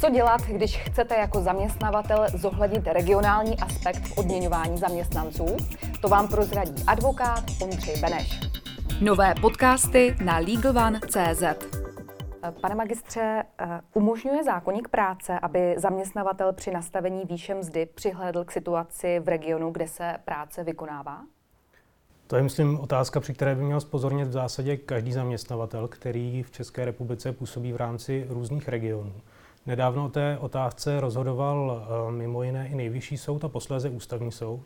Co dělat, když chcete jako zaměstnavatel zohlednit regionální aspekt v odměňování zaměstnanců? To vám prozradí advokát Ondřej Beneš. Nové podcasty na LegalOne.cz Pane magistře, umožňuje zákonník práce, aby zaměstnavatel při nastavení výše mzdy přihlédl k situaci v regionu, kde se práce vykonává? To je, myslím, otázka, při které by měl spozornit v zásadě každý zaměstnavatel, který v České republice působí v rámci různých regionů. Nedávno té otázce rozhodoval eh, mimo jiné i nejvyšší soud a posléze ústavní soud.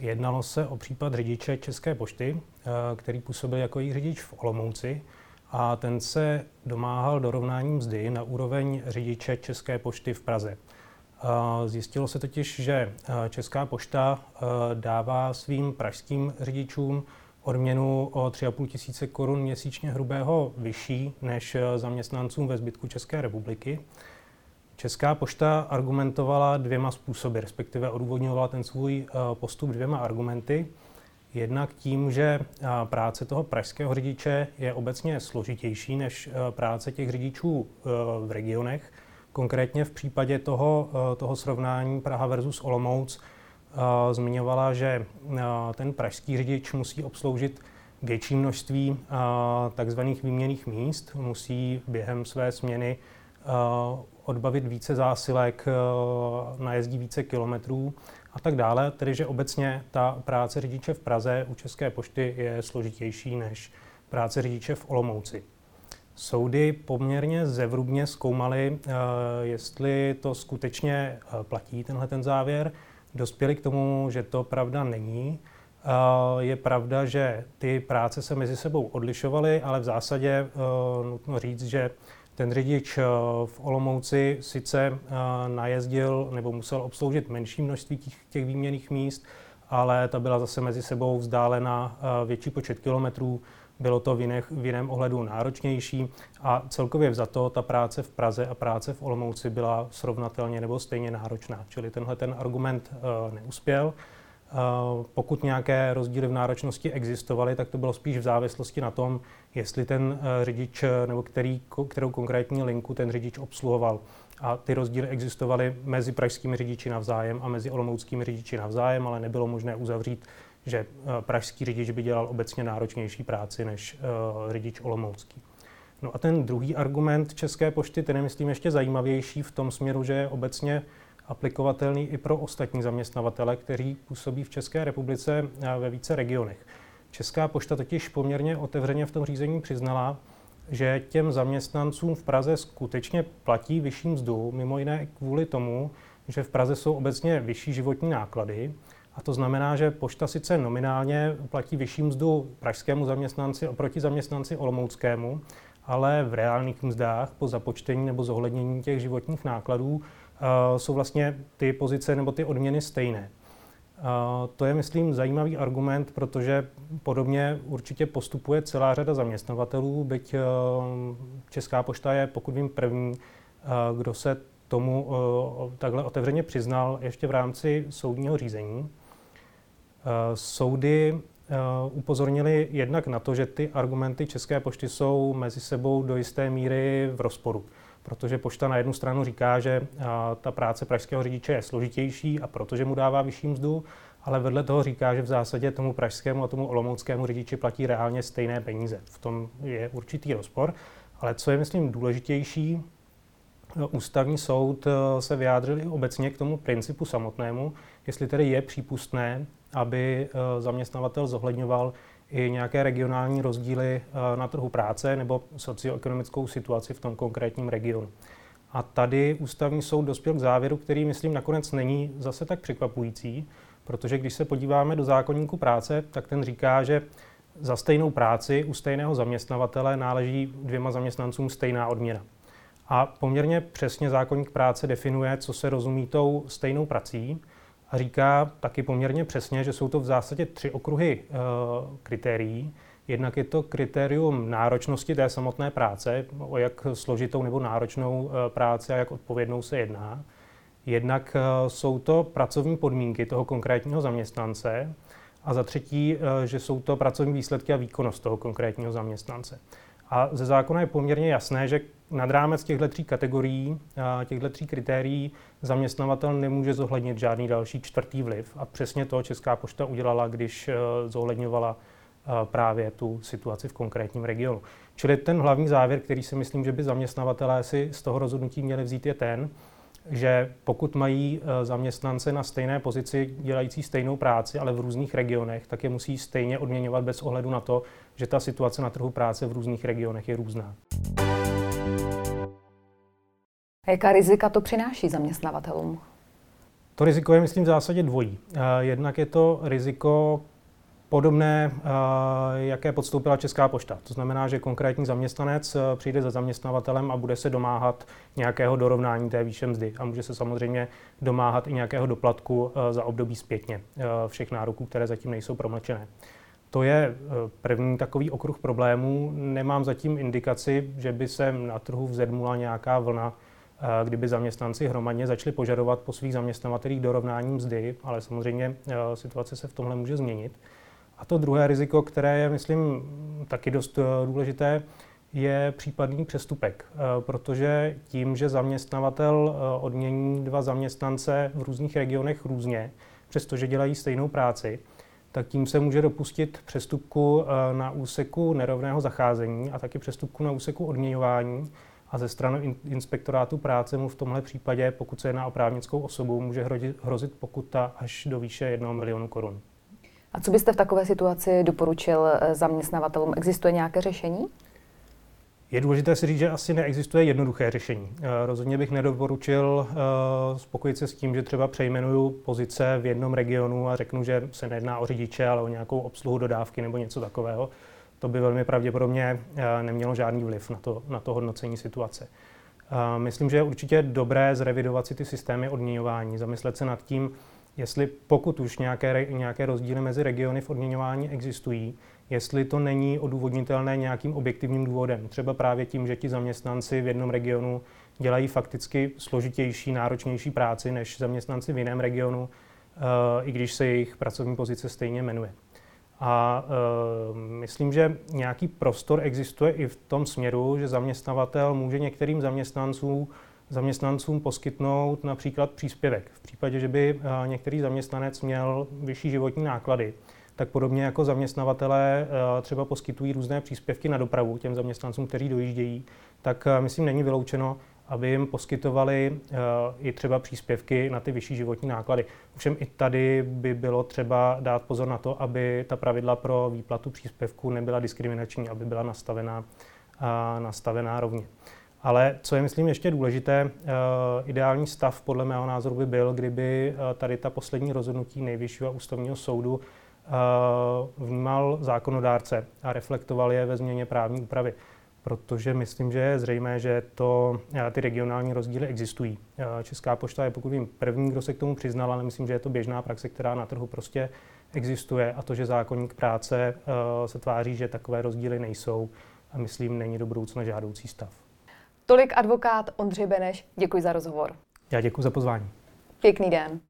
Jednalo se o případ řidiče České pošty, eh, který působil jako její řidič v Olomouci a ten se domáhal dorovnání mzdy na úroveň řidiče České pošty v Praze. Zjistilo se totiž, že Česká pošta dává svým pražským řidičům odměnu o 3,5 tisíce korun měsíčně hrubého vyšší než zaměstnancům ve zbytku České republiky. Česká pošta argumentovala dvěma způsoby, respektive odůvodňovala ten svůj postup dvěma argumenty. Jednak tím, že práce toho pražského řidiče je obecně složitější než práce těch řidičů v regionech, Konkrétně v případě toho, eh, toho srovnání Praha versus Olomouc eh, zmiňovala, že ten pražský řidič musí obsloužit větší množství takzvaných výměných míst, musí během své směny odbavit více zásilek, najezdí více kilometrů a tak dále. Tedy, že obecně ta práce řidiče v Praze u České pošty je složitější než práce řidiče v Olomouci. Soudy poměrně zevrubně zkoumaly, jestli to skutečně platí, tenhle ten závěr. Dospěli k tomu, že to pravda není. Eh, je pravda, že ty práce se mezi sebou odlišovaly, ale v zásadě nutno říct, že ten řidič v Olomouci sice najezdil nebo musel obsloužit menší množství těch, těch výměných míst, ale ta byla zase mezi sebou vzdálena větší počet kilometrů, bylo to v, jinech, v jiném ohledu náročnější a celkově za to ta práce v Praze a práce v Olomouci byla srovnatelně nebo stejně náročná. Čili tenhle ten argument uh, neuspěl. Uh, pokud nějaké rozdíly v náročnosti existovaly, tak to bylo spíš v závislosti na tom, jestli ten uh, řidič nebo který, kterou konkrétní linku ten řidič obsluhoval. A ty rozdíly existovaly mezi pražskými řidiči navzájem a mezi olomouckými řidiči navzájem, ale nebylo možné uzavřít že eh, pražský řidič by dělal obecně náročnější práci než uh, řidič olomoucký. No a ten druhý argument České pošty, ten je myslím ještě zajímavější v tom směru, že je obecně aplikovatelný i pro ostatní zaměstnavatele, kteří působí v České republice eh, ve více regionech. Česká pošta totiž poměrně otevřeně v tom řízení přiznala, že těm zaměstnancům v Praze skutečně platí vyšší mzdu, mimo jiné kvůli tomu, že v Praze jsou obecně vyšší životní náklady a to znamená, že pošta sice nominálně platí vyšší mzdu pražskému zaměstnanci oproti zaměstnanci olomouckému, ale v reálných mzdách po započtení nebo zohlednění těch životních nákladů uh, jsou vlastně ty pozice nebo ty odměny stejné. To je, myslím, zajímavý argument, protože podobně určitě postupuje celá řada zaměstnavatelů, byť uh, Česká pošta je, pokud vím, první, kdo se tomu takhle otevřeně přiznal ještě v rámci soudního řízení. Eh, soudy eh, upozornili jednak na to, že ty argumenty České pošty jsou mezi sebou do jisté míry v rozporu. Protože pošta na jednu stranu říká, že ta práce pražského řidiče je složitější a protože mu dává vyšší mzdu, ale vedle toho říká, že v zásadě tomu pražskému a tomu olomouckému řidiči platí reálně stejné peníze. V tom je určitý rozpor. Ale co je, myslím, důležitější, Ústavní soud se vyjádřil obecně k tomu principu samotnému, jestli tedy je přípustné, aby eh, zaměstnavatel zohledňoval i nějaké regionální rozdíly eh, na trhu práce nebo socioekonomickou situaci v tom konkrétním regionu. A tady ústavní soud dospěl k závěru, který, myslím, nakonec není zase tak překvapující, protože když se podíváme do zákonníku práce, tak ten říká, že za stejnou práci u stejného zaměstnavatele náleží dvěma zaměstnancům stejná odměna. A poměrně přesně zákonník práce definuje, co se rozumí tou stejnou prací a říká taky poměrně přesně, že jsou to v zásadě tři okruhy e, kritérií. Jednak je to kritérium náročnosti té samotné práce, o jak složitou nebo náročnou e, práci a jak odpovědnou se jedná. Jednak e, jsou to pracovní podmínky toho konkrétního zaměstnance a za třetí, že jsou to pracovní výsledky a výkonnost toho konkrétního zaměstnance. A ze zákona je poměrně jasné, že nad rámec těchto tří kategorií, těchto tří kritérií, zaměstnavatel nemůže zohlednit žádný další čtvrtý vliv. A přesně to Česká pošta udělala, když zohledňovala právě tu situaci v konkrétním regionu. Čili ten hlavní závěr, který si myslím, že by zaměstnavatelé si z toho rozhodnutí měli vzít, je ten, že pokud mají e, zaměstnance na stejné pozici dělající stejnou práci, ale v různých regionech, tak je musí stejně odměňovat bez ohledu na to, že ta situace na trhu práce v různých regionech je různá. Jaká rizika to přináší zaměstnavatelům? To riziko je, myslím, v zásadě dvojí. E, jednak je to riziko, podobné, eh, jaké podstoupila Česká pošta. To znamená, že konkrétní zaměstnanec eh, přijde za zaměstnavatelem a bude se domáhat nějakého dorovnání té výše mzdy a může se samozřejmě domáhat i nějakého doplatku eh, za období zpětně všech nároků, které zatím nejsou promlčené. To je první takový okruh problémů. Nemám zatím indikaci, že by se na trhu vzedmula nějaká vlna, kdyby zaměstnanci hromadně začali požadovat po svých zaměstnavatelích dorovnání mzdy, ale samozřejmě situace se v tomhle může změnit. A to druhé riziko, které je, myslím, taky dost eh, důležité, je případný přestupek, eh, protože tím, že zaměstnavatel eh, odmění dva zaměstnance v různých regionech různě, přestože dělají stejnou práci, tak tím se může dopustit přestupku na úseku nerovného zacházení a taky přestupku na úseku odměňování. A ze strany inspektorátu práce mu v tomhle případě, pokud se jedná o právnickou osobu, může hrozit pokuta až do výše 1 milionu korun. A co byste v takové situaci doporučil eh, zaměstnavatelům? Existuje nějaké řešení? Je důležité si říct, že asi neexistuje jednoduché řešení. Eh, rozhodně bych nedoporučil eh, spokojit se s tím, že třeba přejmenuju pozice v jednom regionu a řeknu, že se nejedná o řidiče, ale o nějakou obsluhu dodávky nebo něco takového. To by velmi pravděpodobně nemělo žádný vliv na to, na to hodnocení situace. Myslím, že je určitě dobré zrevidovat si ty systémy odměňování, zamyslet se nad tím, jestli pokud už nějaké, nějaké rozdíly mezi regiony v odměňování existují, jestli to není odůvodnitelné nějakým objektivním důvodem. Třeba právě tím, že ti zaměstnanci v jednom regionu dělají fakticky složitější, náročnější práci než zaměstnanci v jiném regionu, eh, i když se jejich pracovní pozice stejně jmenuje. A uh, myslím, že nějaký prostor existuje i v tom směru, že zaměstnavatel může některým zaměstnancům zaměstnancům poskytnout například příspěvek. V případě, že by eh, některý zaměstnanec měl vyšší životní náklady, tak podobně jako zaměstnavatelé eh, třeba poskytují různé příspěvky na dopravu těm zaměstnancům, kteří dojíždějí, tak eh, myslím není vyloučeno, aby jim poskytovali i třeba příspěvky na ty vyšší životní náklady. Ovšem i tady by bylo třeba dát pozor na to, aby ta pravidla pro výplatu příspěvku nebyla diskriminační, aby byla nastavená, nastavená rovně. Ale co je, myslím, ještě důležité, eh, ideální stav podle mého názoru by byl, kdyby eh, tady ta poslední rozhodnutí nejvyššího ústavního soudu eh, vnímal zákonodárce a reflektoval je ve změně právní úpravy. Protože myslím, že je zřejmé, že to, ty regionální rozdíly existují. Česká pošta je, pokud vím, první, kdo se k tomu přiznal, ale myslím, že je to běžná praxe, která na trhu prostě existuje. A to, že zákonník práce se tváří, že takové rozdíly nejsou, a myslím, není do budoucna žádoucí stav. Tolik advokát Ondřej Beneš. Děkuji za rozhovor. Já děkuji za pozvání. Pěkný den.